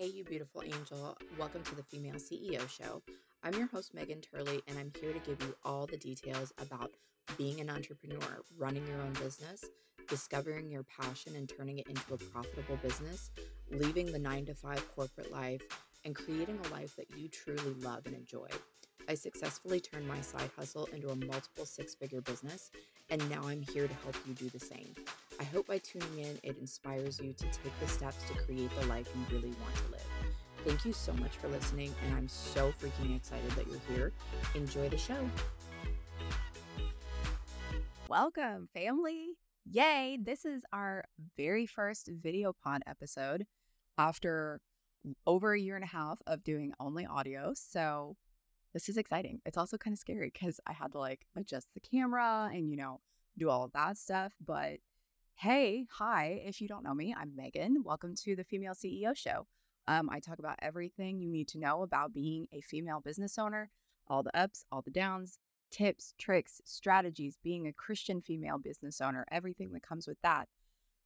Hey, you beautiful angel. Welcome to the Female CEO Show. I'm your host, Megan Turley, and I'm here to give you all the details about being an entrepreneur, running your own business, discovering your passion and turning it into a profitable business, leaving the nine to five corporate life, and creating a life that you truly love and enjoy. I successfully turned my side hustle into a multiple six figure business, and now I'm here to help you do the same. I hope by tuning in, it inspires you to take the steps to create the life you really want to live. Thank you so much for listening, and I'm so freaking excited that you're here. Enjoy the show. Welcome, family. Yay! This is our very first video pod episode after over a year and a half of doing only audio. So this is exciting. It's also kind of scary because I had to like adjust the camera and, you know, do all that stuff. But hey, hi, if you don't know me, I'm Megan. Welcome to the Female CEO Show. Um, I talk about everything you need to know about being a female business owner, all the ups, all the downs, tips, tricks, strategies, being a Christian female business owner, everything that comes with that.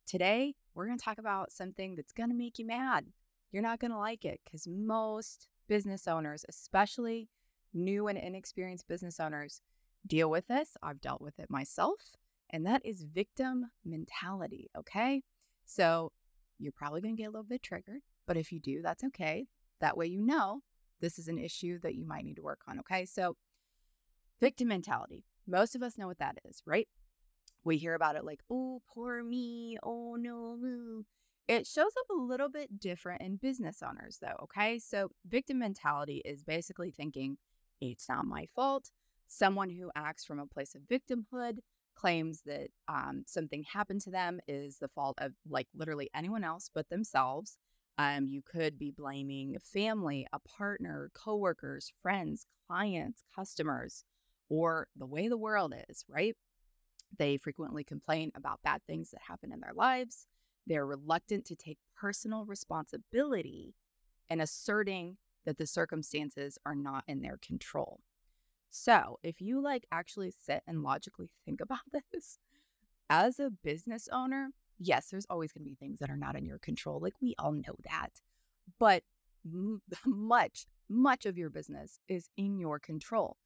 Today, we're going to talk about something that's going to make you mad. You're not going to like it because most business owners, especially new and inexperienced business owners deal with this. I've dealt with it myself, and that is victim mentality. Okay. So you're probably going to get a little bit triggered, but if you do, that's okay. That way, you know this is an issue that you might need to work on. Okay. So, victim mentality. Most of us know what that is, right? We hear about it like, oh, poor me. Oh, no. It shows up a little bit different in business owners, though. Okay. So, victim mentality is basically thinking, it's not my fault. Someone who acts from a place of victimhood claims that um, something happened to them is the fault of like literally anyone else but themselves. Um, you could be blaming family, a partner, coworkers, friends, clients, customers, or the way the world is, right? They frequently complain about bad things that happen in their lives. They're reluctant to take personal responsibility and asserting that the circumstances are not in their control. So, if you like actually sit and logically think about this, as a business owner, yes, there's always going to be things that are not in your control. Like we all know that. But much, much of your business is in your control.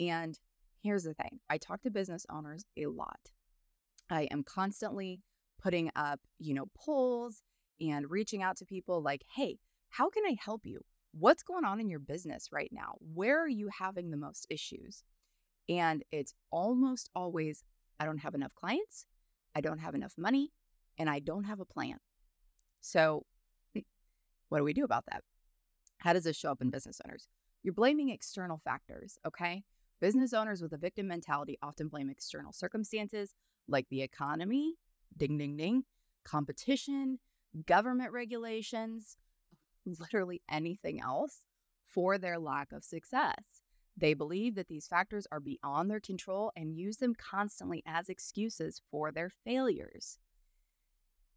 And here's the thing I talk to business owners a lot. I am constantly putting up, you know, polls and reaching out to people like, hey, how can I help you? What's going on in your business right now? Where are you having the most issues? And it's almost always I don't have enough clients, I don't have enough money, and I don't have a plan. So, mm, what do we do about that? How does this show up in business owners? You're blaming external factors, okay? Business owners with a victim mentality often blame external circumstances like the economy, ding, ding, ding, competition, government regulations, literally anything else for their lack of success. They believe that these factors are beyond their control and use them constantly as excuses for their failures.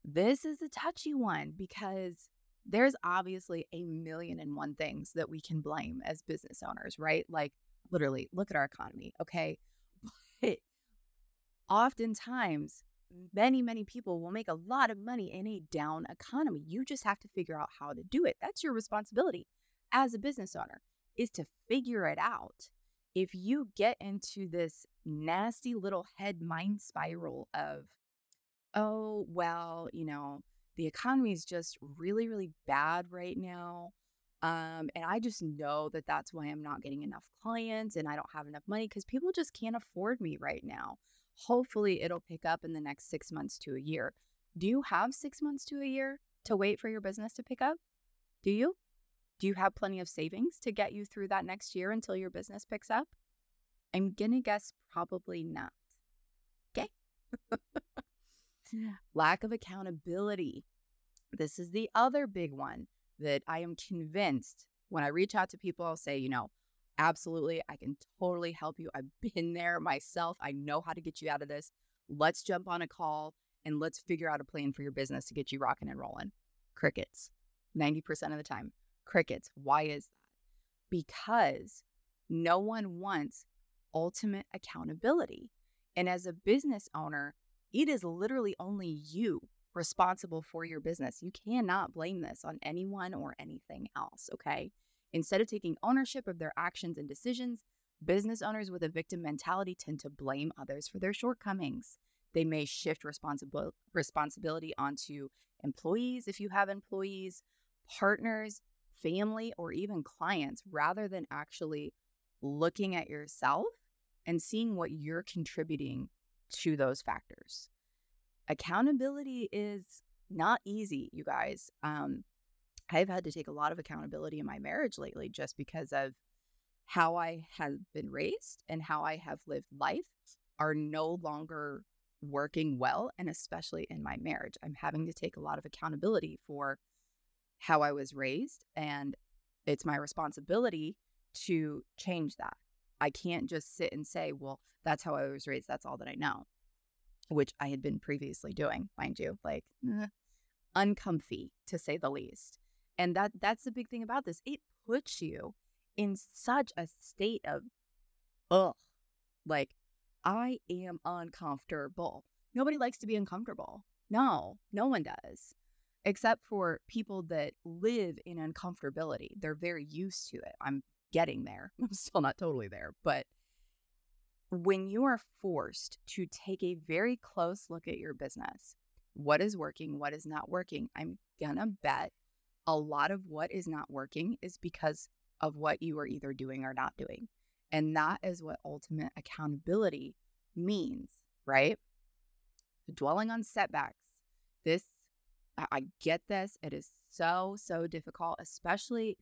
This is a touchy one because there's obviously a million and one things that we can blame as business owners, right? Like, literally, look at our economy, okay? But oftentimes, many, many people will make a lot of money in a down economy. You just have to figure out how to do it. That's your responsibility as a business owner is to figure it out. If you get into this nasty little head mind spiral of, oh, well, you know, the economy is just really, really bad right now. Um, and I just know that that's why I'm not getting enough clients and I don't have enough money because people just can't afford me right now. Hopefully, it'll pick up in the next six months to a year. Do you have six months to a year to wait for your business to pick up? Do you? Do you have plenty of savings to get you through that next year until your business picks up? I'm going to guess probably not. Okay. Lack of accountability. This is the other big one that I am convinced when I reach out to people, I'll say, you know, Absolutely. I can totally help you. I've been there myself. I know how to get you out of this. Let's jump on a call and let's figure out a plan for your business to get you rocking and rolling. Crickets, 90% of the time. Crickets. Why is that? Because no one wants ultimate accountability. And as a business owner, it is literally only you responsible for your business. You cannot blame this on anyone or anything else, okay? Instead of taking ownership of their actions and decisions, business owners with a victim mentality tend to blame others for their shortcomings. They may shift responsibil- responsibility onto employees if you have employees, partners, family, or even clients rather than actually looking at yourself and seeing what you're contributing to those factors. Accountability is not easy, you guys. Um, I've had to take a lot of accountability in my marriage lately just because of how I have been raised and how I have lived life are no longer working well. And especially in my marriage, I'm having to take a lot of accountability for how I was raised. And it's my responsibility to change that. I can't just sit and say, well, that's how I was raised. That's all that I know, which I had been previously doing, mind you, like eh, uncomfy to say the least. And that that's the big thing about this. It puts you in such a state of ugh. Like I am uncomfortable. Nobody likes to be uncomfortable. No, no one does. Except for people that live in uncomfortability. They're very used to it. I'm getting there. I'm still not totally there, but when you are forced to take a very close look at your business, what is working, what is not working, I'm gonna bet a lot of what is not working is because of what you are either doing or not doing. And that is what ultimate accountability means, right? Dwelling on setbacks. This, I get this. It is so, so difficult, especially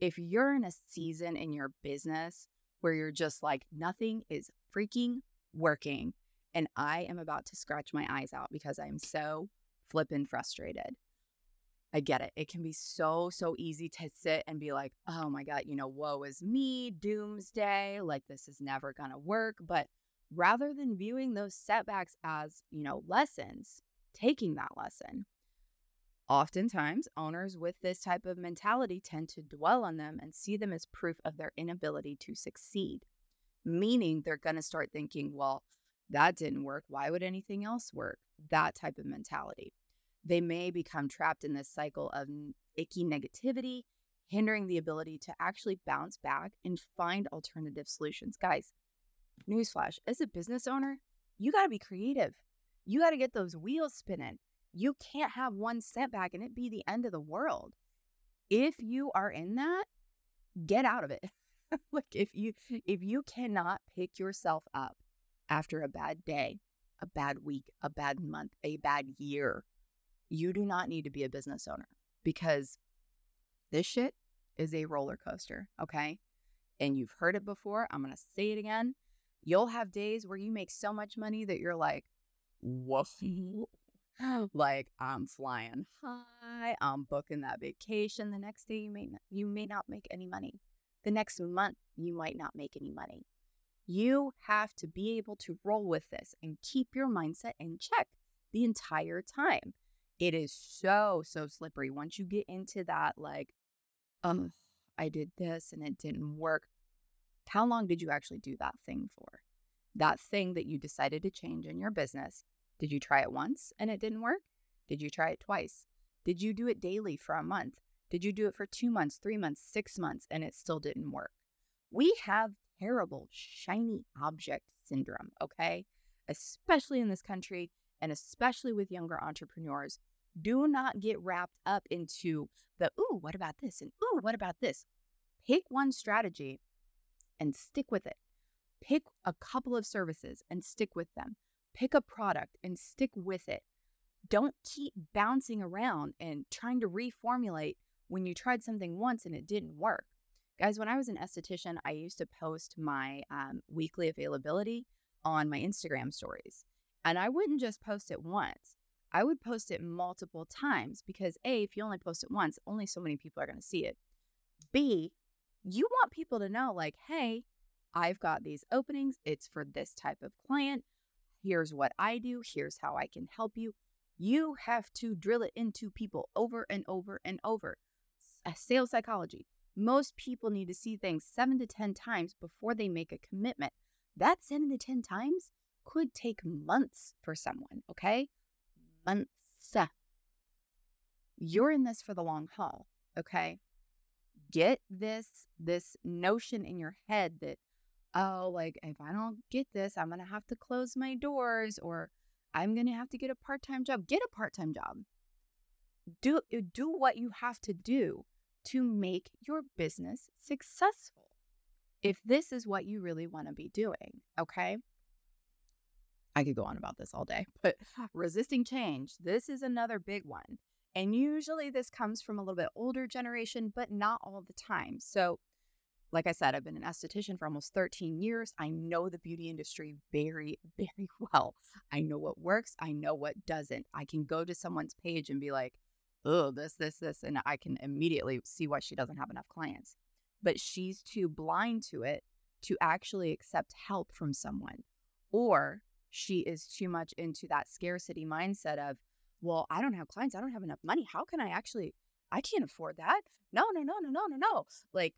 if you're in a season in your business where you're just like, nothing is freaking working. And I am about to scratch my eyes out because I'm so flippin' frustrated. I get it. It can be so, so easy to sit and be like, oh my God, you know, woe is me, doomsday, like this is never going to work. But rather than viewing those setbacks as, you know, lessons, taking that lesson, oftentimes owners with this type of mentality tend to dwell on them and see them as proof of their inability to succeed, meaning they're going to start thinking, well, that didn't work. Why would anything else work? That type of mentality they may become trapped in this cycle of icky negativity, hindering the ability to actually bounce back and find alternative solutions. Guys, newsflash as a business owner, you got to be creative. You got to get those wheels spinning. You can't have one setback and it be the end of the world. If you are in that, get out of it. like if you if you cannot pick yourself up after a bad day, a bad week, a bad month, a bad year, you do not need to be a business owner because this shit is a roller coaster, okay? And you've heard it before. I'm going to say it again. You'll have days where you make so much money that you're like, woof. like I'm flying high, I'm booking that vacation. The next day you may not, you may not make any money. The next month you might not make any money. You have to be able to roll with this and keep your mindset in check the entire time it is so, so slippery. Once you get into that, like, um, I did this and it didn't work. How long did you actually do that thing for? That thing that you decided to change in your business. Did you try it once and it didn't work? Did you try it twice? Did you do it daily for a month? Did you do it for two months, three months, six months, and it still didn't work? We have terrible shiny object syndrome, okay? Especially in this country and especially with younger entrepreneurs do not get wrapped up into the, ooh, what about this? And ooh, what about this? Pick one strategy and stick with it. Pick a couple of services and stick with them. Pick a product and stick with it. Don't keep bouncing around and trying to reformulate when you tried something once and it didn't work. Guys, when I was an esthetician, I used to post my um, weekly availability on my Instagram stories. And I wouldn't just post it once. I would post it multiple times because A, if you only post it once, only so many people are going to see it. B, you want people to know, like, hey, I've got these openings. It's for this type of client. Here's what I do. Here's how I can help you. You have to drill it into people over and over and over. A uh, sales psychology. Most people need to see things seven to 10 times before they make a commitment. That seven to 10 times could take months for someone, okay? Months. you're in this for the long haul, okay? Get this this notion in your head that oh, like if I don't get this, I'm going to have to close my doors or I'm going to have to get a part-time job. Get a part-time job. Do uh, do what you have to do to make your business successful. If this is what you really want to be doing, okay? I could go on about this all day, but resisting change, this is another big one. And usually this comes from a little bit older generation, but not all the time. So, like I said, I've been an esthetician for almost 13 years. I know the beauty industry very, very well. I know what works, I know what doesn't. I can go to someone's page and be like, oh, this, this, this, and I can immediately see why she doesn't have enough clients. But she's too blind to it to actually accept help from someone. Or she is too much into that scarcity mindset of, well, I don't have clients. I don't have enough money. How can I actually, I can't afford that. No, no, no, no, no, no, no. Like,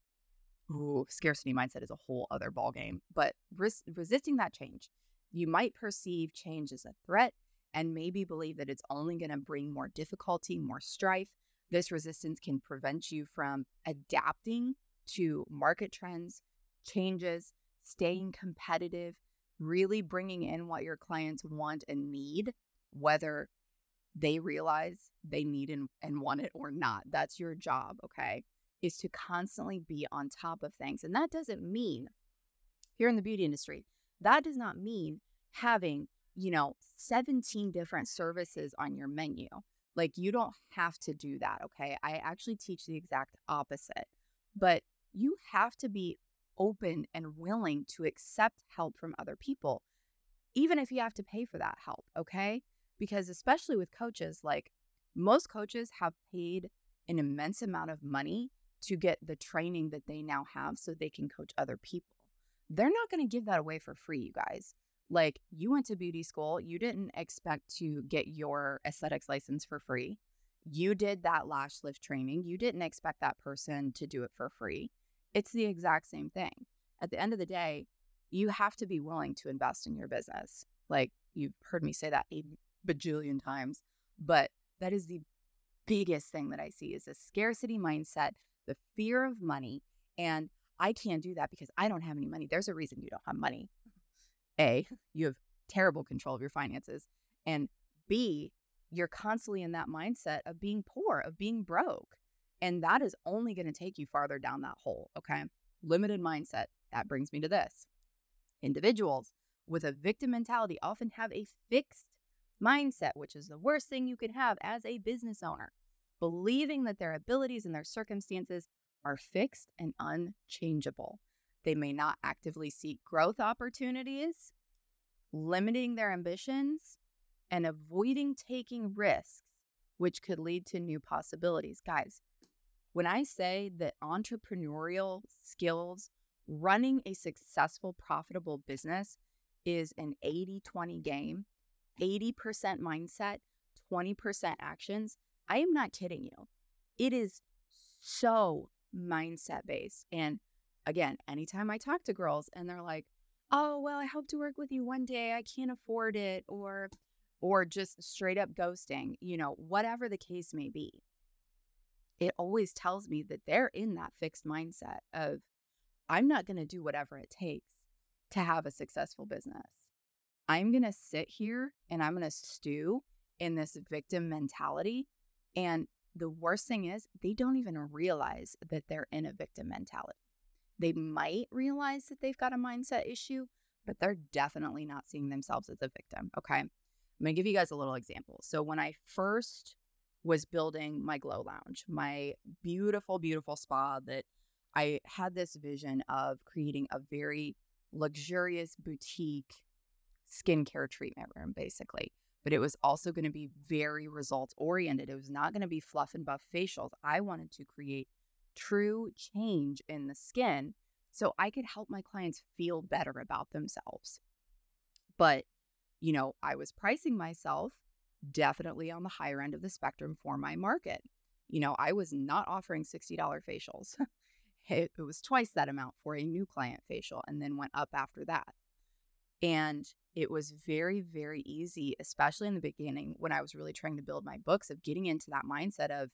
ooh, scarcity mindset is a whole other ballgame. But res- resisting that change, you might perceive change as a threat and maybe believe that it's only going to bring more difficulty, more strife. This resistance can prevent you from adapting to market trends, changes, staying competitive, really bringing in what your clients want and need, whether they realize they need and, and want it or not. That's your job, okay? Is to constantly be on top of things. And that doesn't mean, here in the beauty industry, that does not mean having, you know, 17 different services on your menu. Like you don't have to do that, okay? I actually teach the exact opposite. But you have to be open and willing to accept help from other people, even if you have to pay for that help, okay? Because especially with coaches, like most coaches have paid an immense amount of money to get the training that they now have so they can coach other people. They're not going to give that away for free, you guys. Like you went to beauty school, you didn't expect to get your aesthetics license for free. You did that lash lift training. You didn't expect that person to do it for free. It's the exact same thing. At the end of the day, you have to be willing to invest in your business. Like you've heard me say that a bajillion times, but that is the biggest thing that I see is a scarcity mindset, the fear of money, and I can't do that because I don't have any money. There's a reason you don't have money. A, you have terrible control of your finances, and B, you're constantly in that mindset of being poor, of being broke. And that is only going to take you farther down that hole. Okay. Limited mindset. That brings me to this. Individuals with a victim mentality often have a fixed mindset, which is the worst thing you can have as a business owner, believing that their abilities and their circumstances are fixed and unchangeable. They may not actively seek growth opportunities, limiting their ambitions, and avoiding taking risks, which could lead to new possibilities. Guys, when I say that entrepreneurial skills, running a successful, profitable business is an 80 20 game, 80% mindset, 20% actions, I am not kidding you. It is so mindset based. And again, anytime I talk to girls and they're like, oh, well, I hope to work with you one day, I can't afford it, or, or just straight up ghosting, you know, whatever the case may be it always tells me that they're in that fixed mindset of, I'm not going to do whatever it takes to have a successful business. I'm going to sit here and I'm going to stew in this victim mentality. And the worst thing is, they don't even realize that they're in a victim mentality. They might realize that they've got a mindset issue, but they're definitely not seeing themselves as a victim. Okay. I'm going to give you guys a little example. So, when I first was building my Glow Lounge, my beautiful, beautiful spa that I had this vision of creating a very luxurious boutique skincare treatment room, basically. But it was also going to be very results oriented. It was not going to be fluff and buff facials. I wanted to create true change in the skin so I could help my clients feel better about themselves. But, you know, I was pricing myself definitely on the higher end of the spectrum for my market. You know, I was not offering $60 facials. it, it was twice that amount for a new client facial and then went up after that. And it was very, very easy, especially in the beginning when I was really trying to build my books, of getting into that mindset of,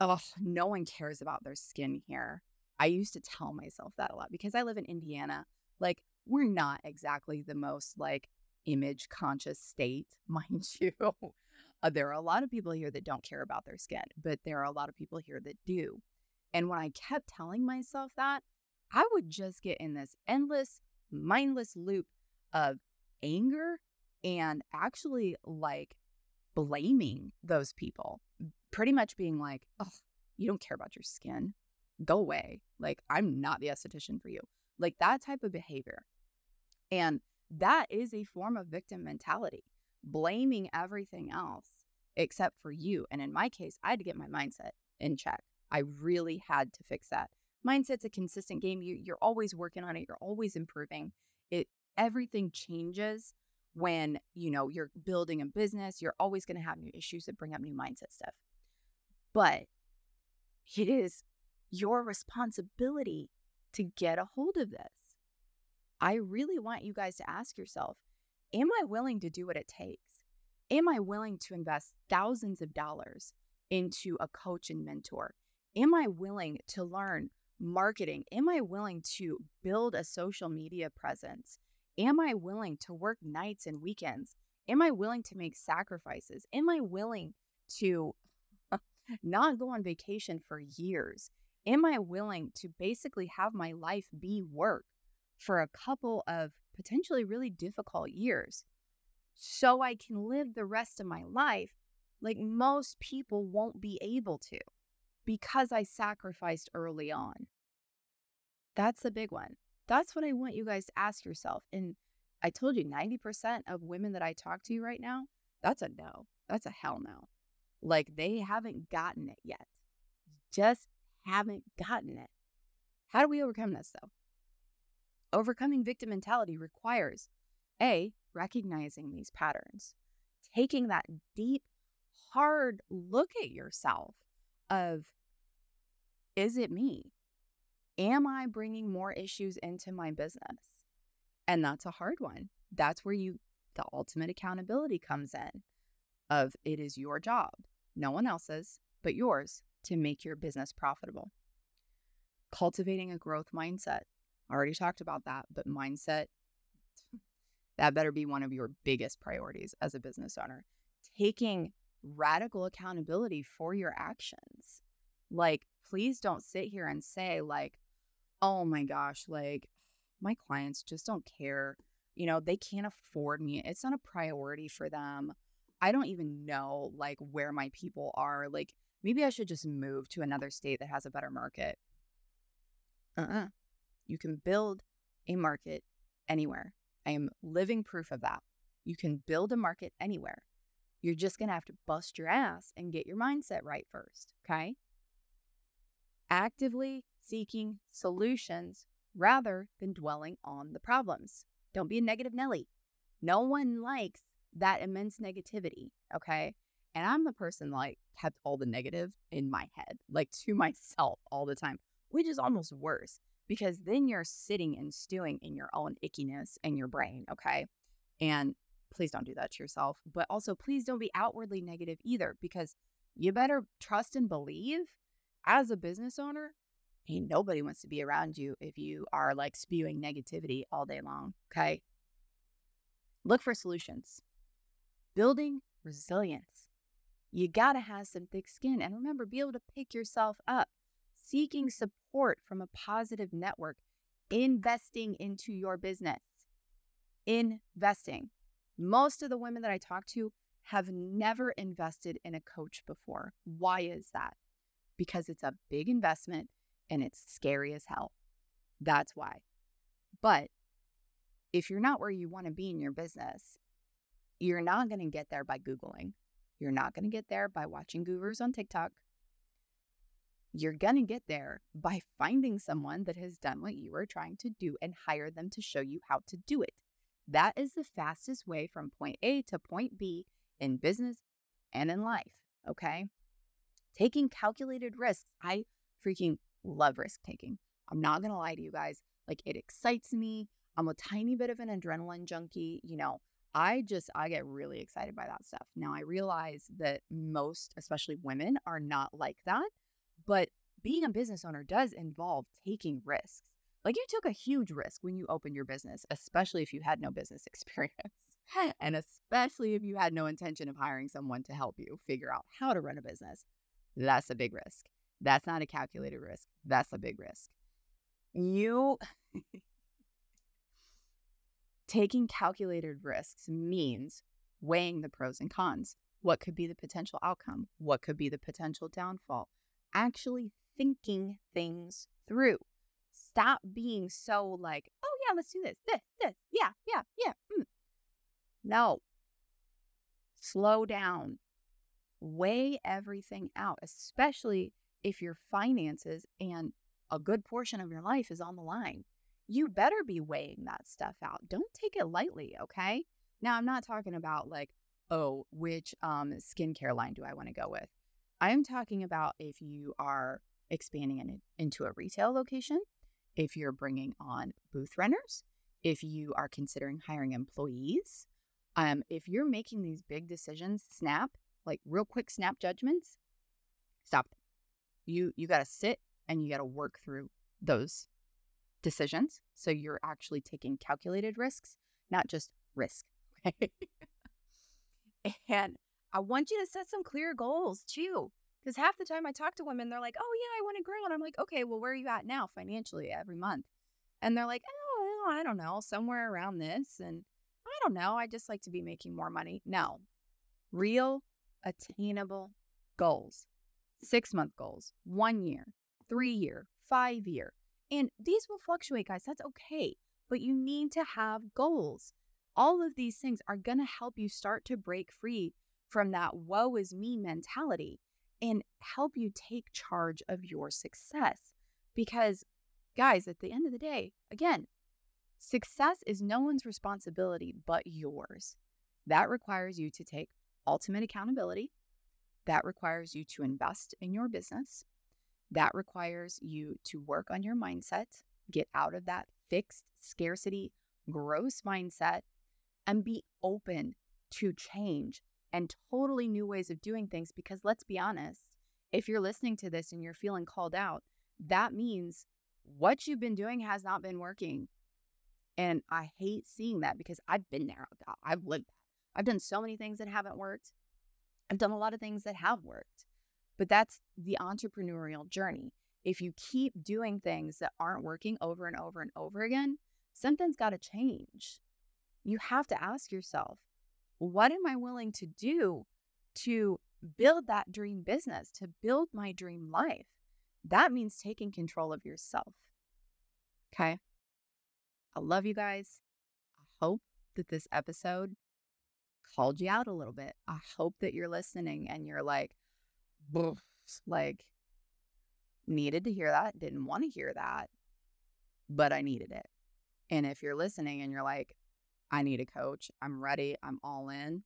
oh, no one cares about their skin here. I used to tell myself that a lot because I live in Indiana. Like, we're not exactly the most like image conscious state, mind you. uh, there are a lot of people here that don't care about their skin, but there are a lot of people here that do. And when I kept telling myself that, I would just get in this endless, mindless loop of anger and actually like blaming those people, pretty much being like, oh, you don't care about your skin. Go away. Like, I'm not the esthetician for you. Like that type of behavior. And that is a form of victim mentality, blaming everything else except for you. And in my case, I had to get my mindset in check. I really had to fix that. Mindset's a consistent game. You, you're always working on it. You're always improving. It everything changes when you know you're building a business. You're always going to have new issues that bring up new mindset stuff. But it is your responsibility to get a hold of this. I really want you guys to ask yourself Am I willing to do what it takes? Am I willing to invest thousands of dollars into a coach and mentor? Am I willing to learn marketing? Am I willing to build a social media presence? Am I willing to work nights and weekends? Am I willing to make sacrifices? Am I willing to not go on vacation for years? Am I willing to basically have my life be work for a couple of potentially really difficult years so I can live the rest of my life like most people won't be able to because I sacrificed early on? That's the big one. That's what I want you guys to ask yourself. And I told you 90% of women that I talk to right now, that's a no. That's a hell no. Like they haven't gotten it yet. Just haven't gotten it. How do we overcome this though? Overcoming victim mentality requires A, recognizing these patterns, taking that deep, hard look at yourself of, is it me? Am I bringing more issues into my business? And that's a hard one. That's where you, the ultimate accountability comes in of it is your job, no one else's, but yours to make your business profitable. Cultivating a growth mindset. Already talked about that, but mindset, that better be one of your biggest priorities as a business owner. Taking radical accountability for your actions. Like, please don't sit here and say, like, oh my gosh, like, my clients just don't care. You know, they can't afford me. It's not a priority for them. I don't even know, like, where my people are. Like, maybe I should just move to another state that has a better market. Uh uh-uh. You can build a market anywhere. I am living proof of that. You can build a market anywhere. You're just going to have to bust your ass and get your mindset right first. Okay. Actively seeking solutions rather than dwelling on the problems. Don't be a negative Nelly. No one likes that immense negativity. Okay. And I'm the person like kept all the negative in my head, like to myself all the time, which is almost worse because then you're sitting and stewing in your own ickiness in your mm-hmm. brain. Okay. And please don't do that to yourself. But also, please don't be outwardly negative either because you better trust and believe as a business owner. Ain't nobody wants to be around you if you are like spewing negativity all day long. Okay. Look for solutions. Building resilience. You got to have some thick skin. And remember, be able to pick yourself up. Seeking support from a positive network. Investing into your business. Investing. Most of the women that I talk to have never invested in a coach before. Why is that? Because it's a big investment and it's scary as hell. That's why. But if you're not where you want to be in your business, you're not going to get there by Googling. You're not going to get there by watching gurus on TikTok. You're going to get there by finding someone that has done what you are trying to do and hire them to show you how to do it. That is the fastest way from point A to point B in business and in life. Okay. Taking calculated risks. I freaking love risk taking. I'm not going to lie to you guys. Like it excites me. I'm a tiny bit of an adrenaline junkie. You know, I just, I get really excited by that stuff. Now, I realize that most, especially women, are not like that. But being a business owner does involve taking risks. Like you took a huge risk when you opened your business, especially if you had no business experience. and especially if you had no intention of hiring someone to help you figure out how to run a business. That's a big risk. That's not a calculated risk. That's a big risk. You taking calculated risks means weighing the pros and cons. What could be the potential outcome? What could be the potential downfall? Actually thinking things through. Stop being so like, oh, yeah, let's do this, this, this. Yeah, yeah, yeah. Mm. No. Slow down. Weigh everything out, especially if your finances and a good portion of your life is on the line. You better be weighing that stuff out. Don't take it lightly, okay? Now, I'm not talking about like, oh, which um, skincare line do I want to go with? I'm talking about if you are expanding in, into a retail location, if you're bringing on booth renters, if you are considering hiring employees, um, if you're making these big decisions, snap, like real quick snap judgments, stop. You you got to sit and you got to work through those decisions. So you're actually taking calculated risks, not just risk. Okay. and I want you to set some clear goals too. Because half the time I talk to women, they're like, oh, yeah, I want to grow. And I'm like, okay, well, where are you at now financially every month? And they're like, oh, I don't know, somewhere around this. And I don't know. I just like to be making more money. No, real attainable goals, six month goals, one year, three year, five year. And these will fluctuate, guys. That's okay. But you need to have goals. All of these things are going to help you start to break free from that woe is me mentality and help you take charge of your success. Because, guys, at the end of the day, again, success is no one's responsibility but yours. That requires you to take ultimate accountability. That requires you to invest in your business. That requires you to work on your mindset, get out of that fixed scarcity, gross mindset, and be open to change and totally new ways of doing things. Because let's be honest, if you're listening to this and you're feeling called out, that means what you've been doing has not been working. And I hate seeing that because I've been there. I've lived that. I've done so many things that haven't worked. I've done a lot of things that have worked. But that's the entrepreneurial journey. If you keep doing things that aren't working over and over and over again, something's got to change. You have to ask yourself, what am I willing to do to build that dream business, to build my dream life? That means taking control of yourself. Okay. I love you guys. I hope that this episode called you out a little bit. I hope that you're listening and you're like, like, needed to hear that, didn't want to hear that, but I needed it. And if you're listening and you're like, I need a coach, I'm ready, I'm all in,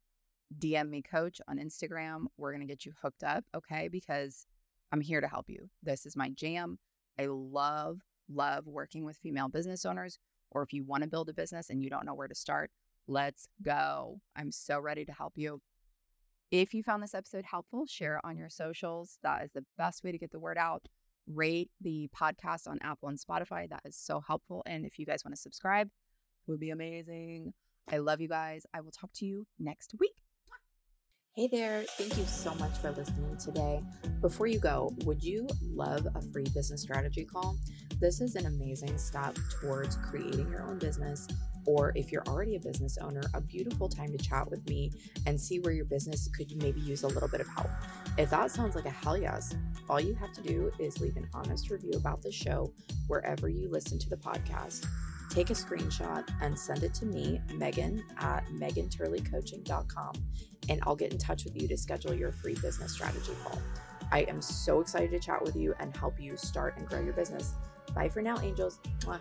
DM me, coach, on Instagram. We're going to get you hooked up, okay? Because I'm here to help you. This is my jam. I love, love working with female business owners. Or if you want to build a business and you don't know where to start, let's go. I'm so ready to help you. If you found this episode helpful, share it on your socials. That is the best way to get the word out. Rate the podcast on Apple and Spotify. That is so helpful. And if you guys want to subscribe, would be amazing. I love you guys. I will talk to you next week. Hey there, thank you so much for listening today. Before you go, would you love a free business strategy call? This is an amazing step towards creating your own business or if you're already a business owner, a beautiful time to chat with me and see where your business could maybe use a little bit of help. If that sounds like a hell yes, all you have to do is leave an honest review about the show wherever you listen to the podcast. Take a screenshot and send it to me, Megan at meganturleycoaching.com, and I'll get in touch with you to schedule your free business strategy call. I am so excited to chat with you and help you start and grow your business. Bye for now, angels. Mwah.